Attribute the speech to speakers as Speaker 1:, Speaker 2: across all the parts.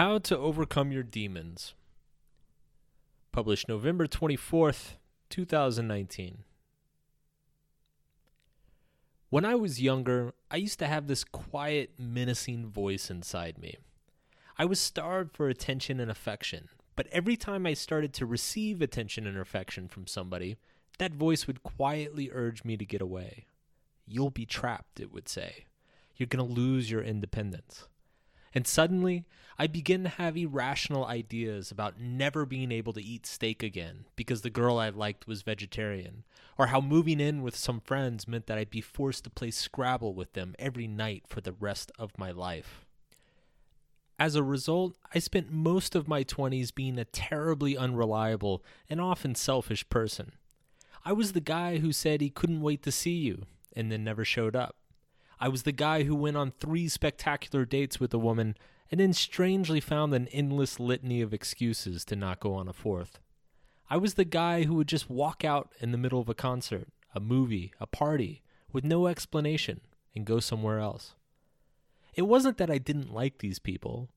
Speaker 1: How to Overcome Your Demons. Published November 24th, 2019. When I was younger, I used to have this quiet, menacing voice inside me. I was starved for attention and affection, but every time I started to receive attention and affection from somebody, that voice would quietly urge me to get away. You'll be trapped, it would say. You're going to lose your independence. And suddenly, I begin to have irrational ideas about never being able to eat steak again because the girl I liked was vegetarian, or how moving in with some friends meant that I'd be forced to play Scrabble with them every night for the rest of my life. As a result, I spent most of my 20s being a terribly unreliable and often selfish person. I was the guy who said he couldn't wait to see you and then never showed up. I was the guy who went on three spectacular dates with a woman and then strangely found an endless litany of excuses to not go on a fourth. I was the guy who would just walk out in the middle of a concert, a movie, a party, with no explanation, and go somewhere else. It wasn't that I didn't like these people.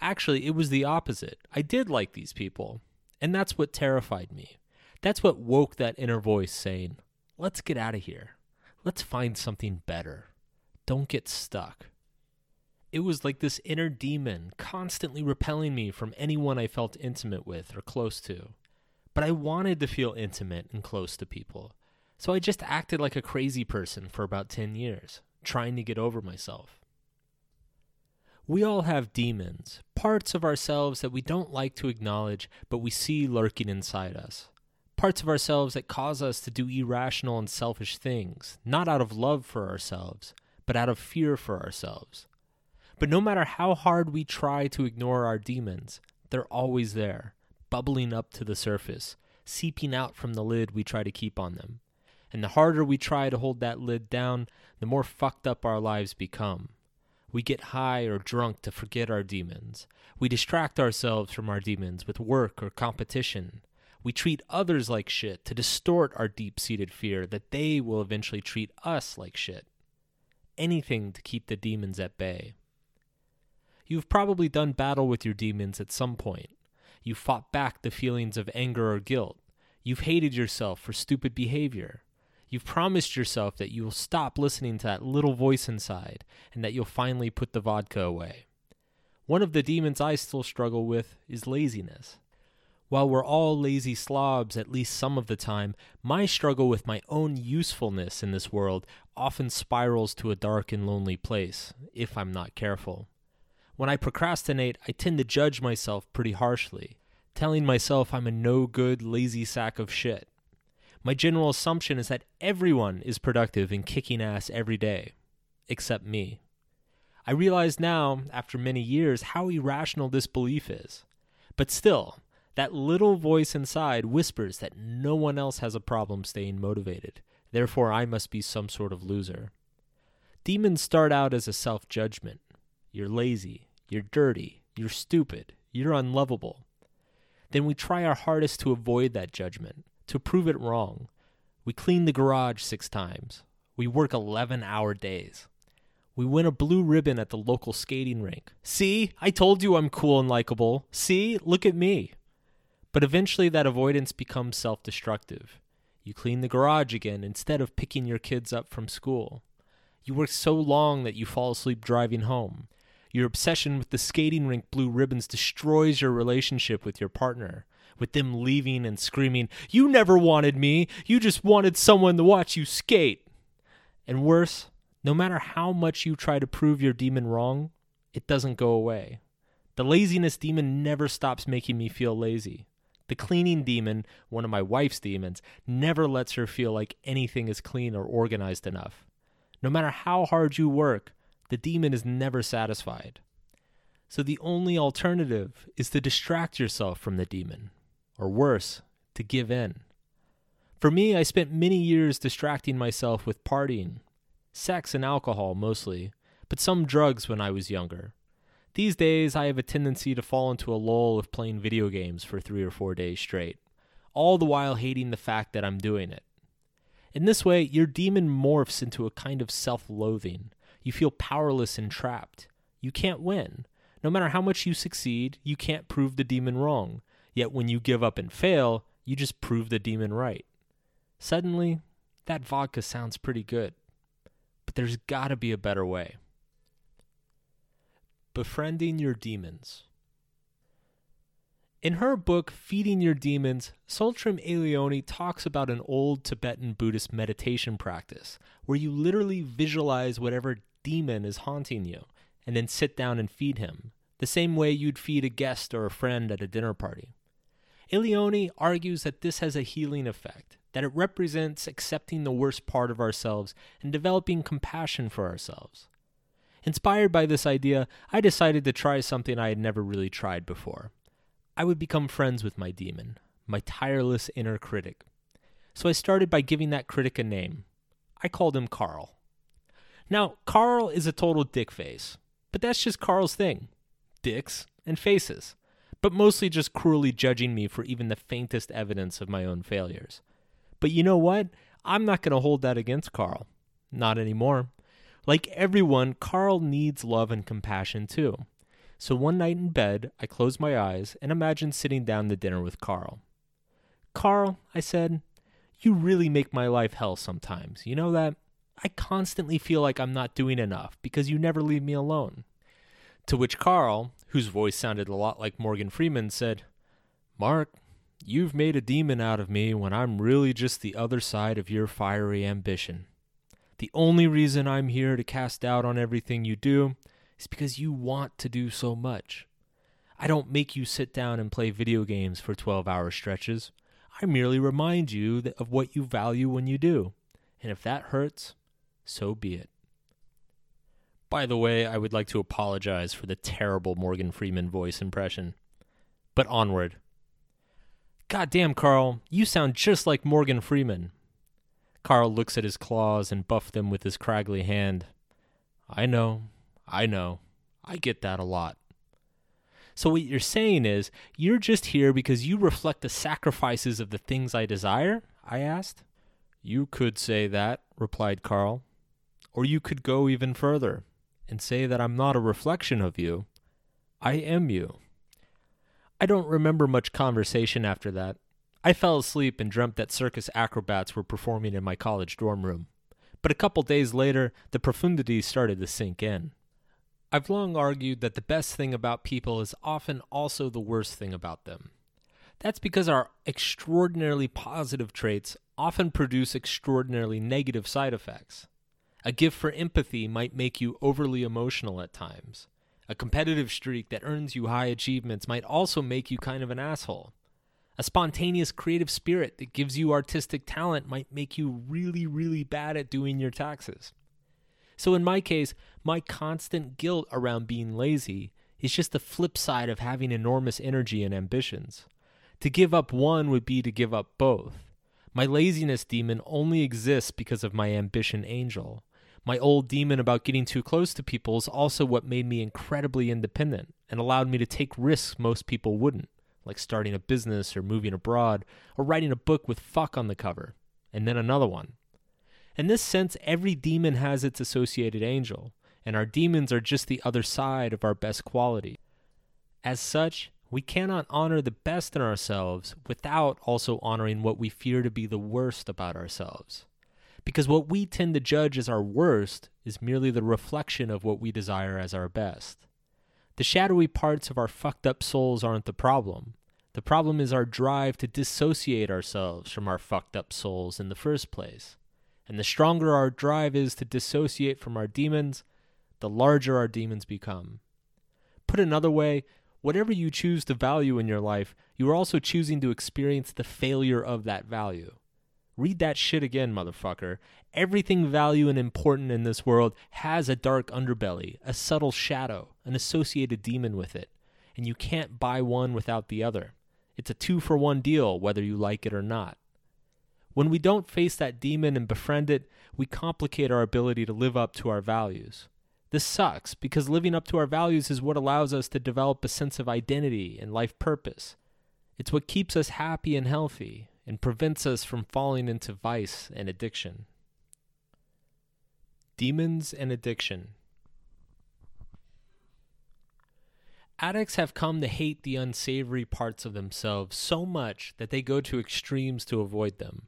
Speaker 1: Actually, it was the opposite. I did like these people. And that's what terrified me. That's what woke that inner voice saying, let's get out of here. Let's find something better. Don't get stuck. It was like this inner demon constantly repelling me from anyone I felt intimate with or close to. But I wanted to feel intimate and close to people. So I just acted like a crazy person for about 10 years, trying to get over myself. We all have demons, parts of ourselves that we don't like to acknowledge, but we see lurking inside us. Parts of ourselves that cause us to do irrational and selfish things, not out of love for ourselves, but out of fear for ourselves. But no matter how hard we try to ignore our demons, they're always there, bubbling up to the surface, seeping out from the lid we try to keep on them. And the harder we try to hold that lid down, the more fucked up our lives become. We get high or drunk to forget our demons. We distract ourselves from our demons with work or competition. We treat others like shit to distort our deep seated fear that they will eventually treat us like shit anything to keep the demons at bay. You've probably done battle with your demons at some point. You've fought back the feelings of anger or guilt. You've hated yourself for stupid behavior. You've promised yourself that you will stop listening to that little voice inside and that you'll finally put the vodka away. One of the demons I still struggle with is laziness. While we're all lazy slobs at least some of the time, my struggle with my own usefulness in this world often spirals to a dark and lonely place, if I'm not careful. When I procrastinate, I tend to judge myself pretty harshly, telling myself I'm a no good, lazy sack of shit. My general assumption is that everyone is productive and kicking ass every day, except me. I realize now, after many years, how irrational this belief is. But still, that little voice inside whispers that no one else has a problem staying motivated. Therefore, I must be some sort of loser. Demons start out as a self judgment. You're lazy. You're dirty. You're stupid. You're unlovable. Then we try our hardest to avoid that judgment, to prove it wrong. We clean the garage six times. We work 11 hour days. We win a blue ribbon at the local skating rink. See, I told you I'm cool and likable. See, look at me. But eventually that avoidance becomes self destructive. You clean the garage again instead of picking your kids up from school. You work so long that you fall asleep driving home. Your obsession with the skating rink blue ribbons destroys your relationship with your partner, with them leaving and screaming, You never wanted me! You just wanted someone to watch you skate! And worse, no matter how much you try to prove your demon wrong, it doesn't go away. The laziness demon never stops making me feel lazy. The cleaning demon, one of my wife's demons, never lets her feel like anything is clean or organized enough. No matter how hard you work, the demon is never satisfied. So the only alternative is to distract yourself from the demon, or worse, to give in. For me, I spent many years distracting myself with partying, sex and alcohol mostly, but some drugs when I was younger. These days, I have a tendency to fall into a lull of playing video games for three or four days straight, all the while hating the fact that I'm doing it. In this way, your demon morphs into a kind of self loathing. You feel powerless and trapped. You can't win. No matter how much you succeed, you can't prove the demon wrong. Yet when you give up and fail, you just prove the demon right. Suddenly, that vodka sounds pretty good. But there's gotta be a better way. Befriending Your Demons. In her book, Feeding Your Demons, Tsultrim Allione talks about an old Tibetan Buddhist meditation practice where you literally visualize whatever demon is haunting you and then sit down and feed him, the same way you'd feed a guest or a friend at a dinner party. Allione argues that this has a healing effect, that it represents accepting the worst part of ourselves and developing compassion for ourselves. Inspired by this idea, I decided to try something I had never really tried before. I would become friends with my demon, my tireless inner critic. So I started by giving that critic a name. I called him Carl. Now, Carl is a total dick face, but that's just Carl's thing dicks and faces, but mostly just cruelly judging me for even the faintest evidence of my own failures. But you know what? I'm not going to hold that against Carl. Not anymore. Like everyone, Carl needs love and compassion too. So one night in bed, I closed my eyes and imagined sitting down to dinner with Carl. Carl, I said, you really make my life hell sometimes. You know that? I constantly feel like I'm not doing enough because you never leave me alone. To which Carl, whose voice sounded a lot like Morgan Freeman, said, Mark, you've made a demon out of me when I'm really just the other side of your fiery ambition. The only reason I'm here to cast doubt on everything you do is because you want to do so much. I don't make you sit down and play video games for 12 hour stretches. I merely remind you of what you value when you do. And if that hurts, so be it. By the way, I would like to apologize for the terrible Morgan Freeman voice impression. But onward. Goddamn, Carl, you sound just like Morgan Freeman. Carl looks at his claws and buffs them with his craggly hand. I know, I know. I get that a lot. So, what you're saying is, you're just here because you reflect the sacrifices of the things I desire? I asked. You could say that, replied Carl. Or you could go even further and say that I'm not a reflection of you. I am you. I don't remember much conversation after that. I fell asleep and dreamt that circus acrobats were performing in my college dorm room. But a couple days later, the profundities started to sink in. I've long argued that the best thing about people is often also the worst thing about them. That's because our extraordinarily positive traits often produce extraordinarily negative side effects. A gift for empathy might make you overly emotional at times. A competitive streak that earns you high achievements might also make you kind of an asshole. A spontaneous creative spirit that gives you artistic talent might make you really, really bad at doing your taxes. So in my case, my constant guilt around being lazy is just the flip side of having enormous energy and ambitions. To give up one would be to give up both. My laziness demon only exists because of my ambition angel. My old demon about getting too close to people is also what made me incredibly independent and allowed me to take risks most people wouldn't, like starting a business or moving abroad or writing a book with fuck on the cover, and then another one. In this sense, every demon has its associated angel, and our demons are just the other side of our best quality. As such, we cannot honor the best in ourselves without also honoring what we fear to be the worst about ourselves. Because what we tend to judge as our worst is merely the reflection of what we desire as our best. The shadowy parts of our fucked up souls aren't the problem. The problem is our drive to dissociate ourselves from our fucked up souls in the first place. And the stronger our drive is to dissociate from our demons, the larger our demons become. Put another way, whatever you choose to value in your life, you are also choosing to experience the failure of that value. Read that shit again, motherfucker. Everything value and important in this world has a dark underbelly, a subtle shadow, an associated demon with it. And you can't buy one without the other. It's a two for one deal, whether you like it or not. When we don't face that demon and befriend it, we complicate our ability to live up to our values. This sucks because living up to our values is what allows us to develop a sense of identity and life purpose. It's what keeps us happy and healthy and prevents us from falling into vice and addiction. Demons and addiction. Addicts have come to hate the unsavory parts of themselves so much that they go to extremes to avoid them.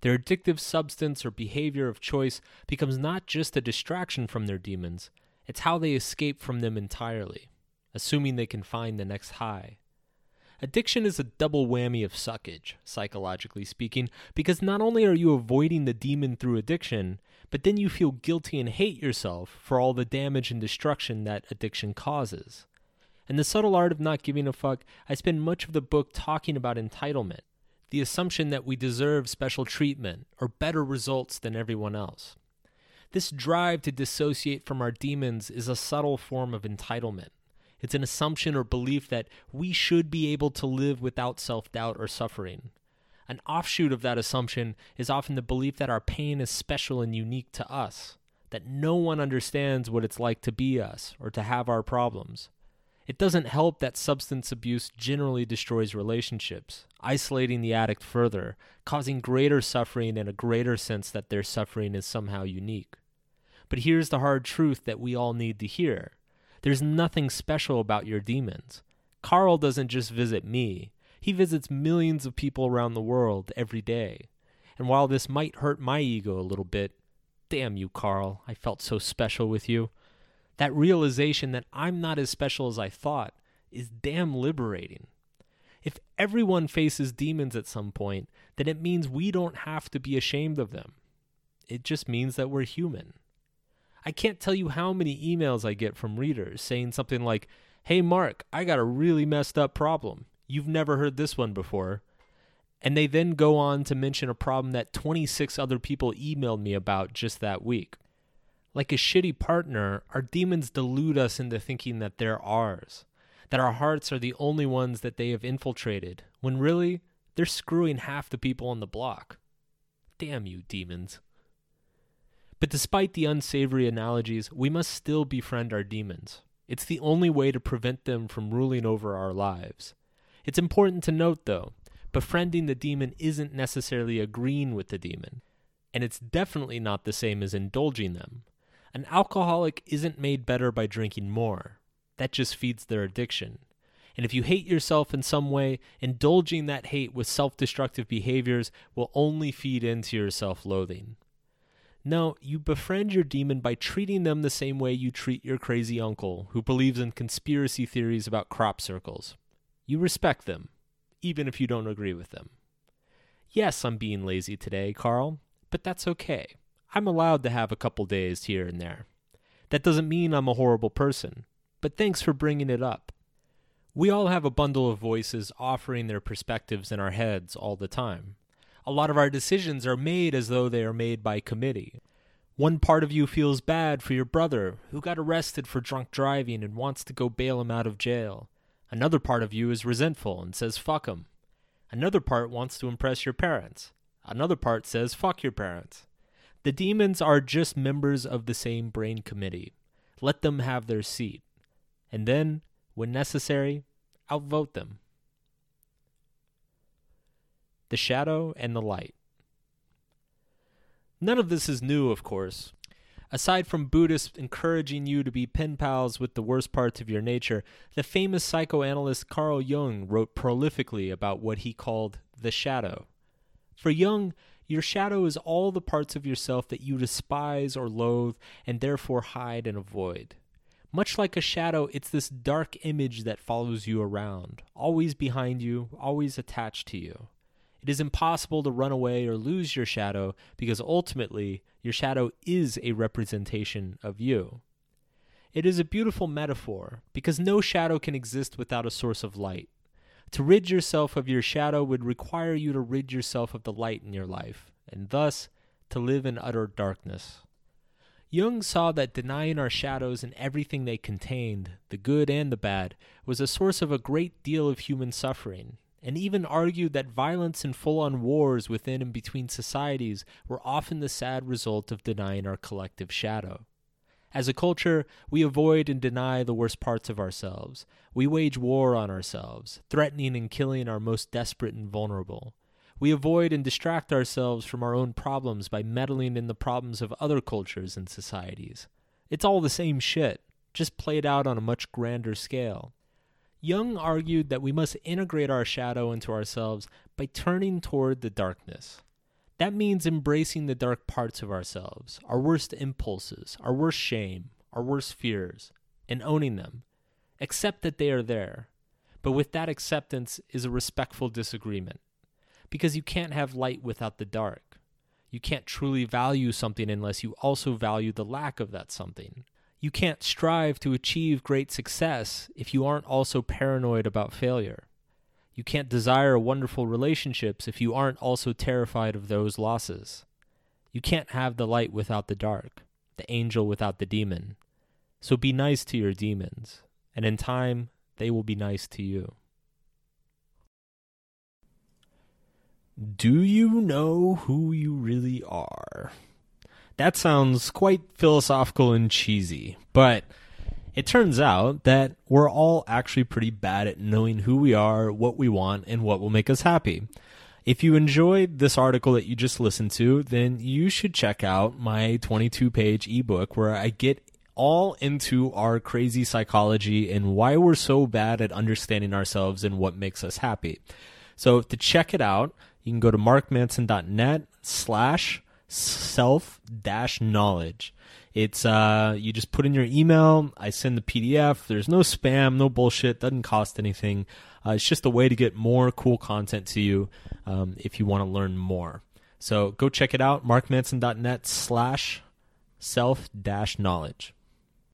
Speaker 1: Their addictive substance or behavior of choice becomes not just a distraction from their demons, it's how they escape from them entirely, assuming they can find the next high. Addiction is a double whammy of suckage, psychologically speaking, because not only are you avoiding the demon through addiction, but then you feel guilty and hate yourself for all the damage and destruction that addiction causes. In The Subtle Art of Not Giving a Fuck, I spend much of the book talking about entitlement, the assumption that we deserve special treatment or better results than everyone else. This drive to dissociate from our demons is a subtle form of entitlement. It's an assumption or belief that we should be able to live without self doubt or suffering. An offshoot of that assumption is often the belief that our pain is special and unique to us, that no one understands what it's like to be us or to have our problems. It doesn't help that substance abuse generally destroys relationships, isolating the addict further, causing greater suffering and a greater sense that their suffering is somehow unique. But here's the hard truth that we all need to hear there's nothing special about your demons. Carl doesn't just visit me, he visits millions of people around the world every day. And while this might hurt my ego a little bit, damn you, Carl, I felt so special with you. That realization that I'm not as special as I thought is damn liberating. If everyone faces demons at some point, then it means we don't have to be ashamed of them. It just means that we're human. I can't tell you how many emails I get from readers saying something like, Hey, Mark, I got a really messed up problem. You've never heard this one before. And they then go on to mention a problem that 26 other people emailed me about just that week. Like a shitty partner, our demons delude us into thinking that they're ours, that our hearts are the only ones that they have infiltrated, when really, they're screwing half the people on the block. Damn you, demons. But despite the unsavory analogies, we must still befriend our demons. It's the only way to prevent them from ruling over our lives. It's important to note, though, befriending the demon isn't necessarily agreeing with the demon, and it's definitely not the same as indulging them. An alcoholic isn't made better by drinking more. That just feeds their addiction. And if you hate yourself in some way, indulging that hate with self destructive behaviors will only feed into your self loathing. No, you befriend your demon by treating them the same way you treat your crazy uncle who believes in conspiracy theories about crop circles. You respect them, even if you don't agree with them. Yes, I'm being lazy today, Carl, but that's okay. I'm allowed to have a couple days here and there. That doesn't mean I'm a horrible person, but thanks for bringing it up. We all have a bundle of voices offering their perspectives in our heads all the time. A lot of our decisions are made as though they are made by committee. One part of you feels bad for your brother who got arrested for drunk driving and wants to go bail him out of jail. Another part of you is resentful and says fuck him. Another part wants to impress your parents. Another part says fuck your parents. The demons are just members of the same brain committee. Let them have their seat. And then, when necessary, outvote them. The shadow and the light. None of this is new, of course. Aside from Buddhists encouraging you to be pen pals with the worst parts of your nature, the famous psychoanalyst Carl Jung wrote prolifically about what he called the shadow. For Jung, your shadow is all the parts of yourself that you despise or loathe and therefore hide and avoid. Much like a shadow, it's this dark image that follows you around, always behind you, always attached to you. It is impossible to run away or lose your shadow because ultimately your shadow is a representation of you. It is a beautiful metaphor because no shadow can exist without a source of light. To rid yourself of your shadow would require you to rid yourself of the light in your life, and thus to live in utter darkness. Jung saw that denying our shadows and everything they contained, the good and the bad, was a source of a great deal of human suffering, and even argued that violence and full on wars within and between societies were often the sad result of denying our collective shadow. As a culture, we avoid and deny the worst parts of ourselves. We wage war on ourselves, threatening and killing our most desperate and vulnerable. We avoid and distract ourselves from our own problems by meddling in the problems of other cultures and societies. It's all the same shit, just played out on a much grander scale. Jung argued that we must integrate our shadow into ourselves by turning toward the darkness. That means embracing the dark parts of ourselves, our worst impulses, our worst shame, our worst fears, and owning them. Accept that they are there. But with that acceptance is a respectful disagreement. Because you can't have light without the dark. You can't truly value something unless you also value the lack of that something. You can't strive to achieve great success if you aren't also paranoid about failure. You can't desire wonderful relationships if you aren't also terrified of those losses. You can't have the light without the dark, the angel without the demon. So be nice to your demons, and in time, they will be nice to you. Do you know who you really are? That sounds quite philosophical and cheesy, but it turns out that we're all actually pretty bad at knowing who we are, what we want, and what will make us happy. If you enjoyed this article that you just listened to, then you should check out my 22 page ebook where I get all into our crazy psychology and why we're so bad at understanding ourselves and what makes us happy. So to check it out, you can go to markmanson.net slash self dash knowledge. It's uh you just put in your email, I send the PDF. There's no spam, no bullshit, doesn't cost anything. Uh, it's just a way to get more cool content to you um, if you want to learn more. So go check it out, markmanson.net slash self dash knowledge.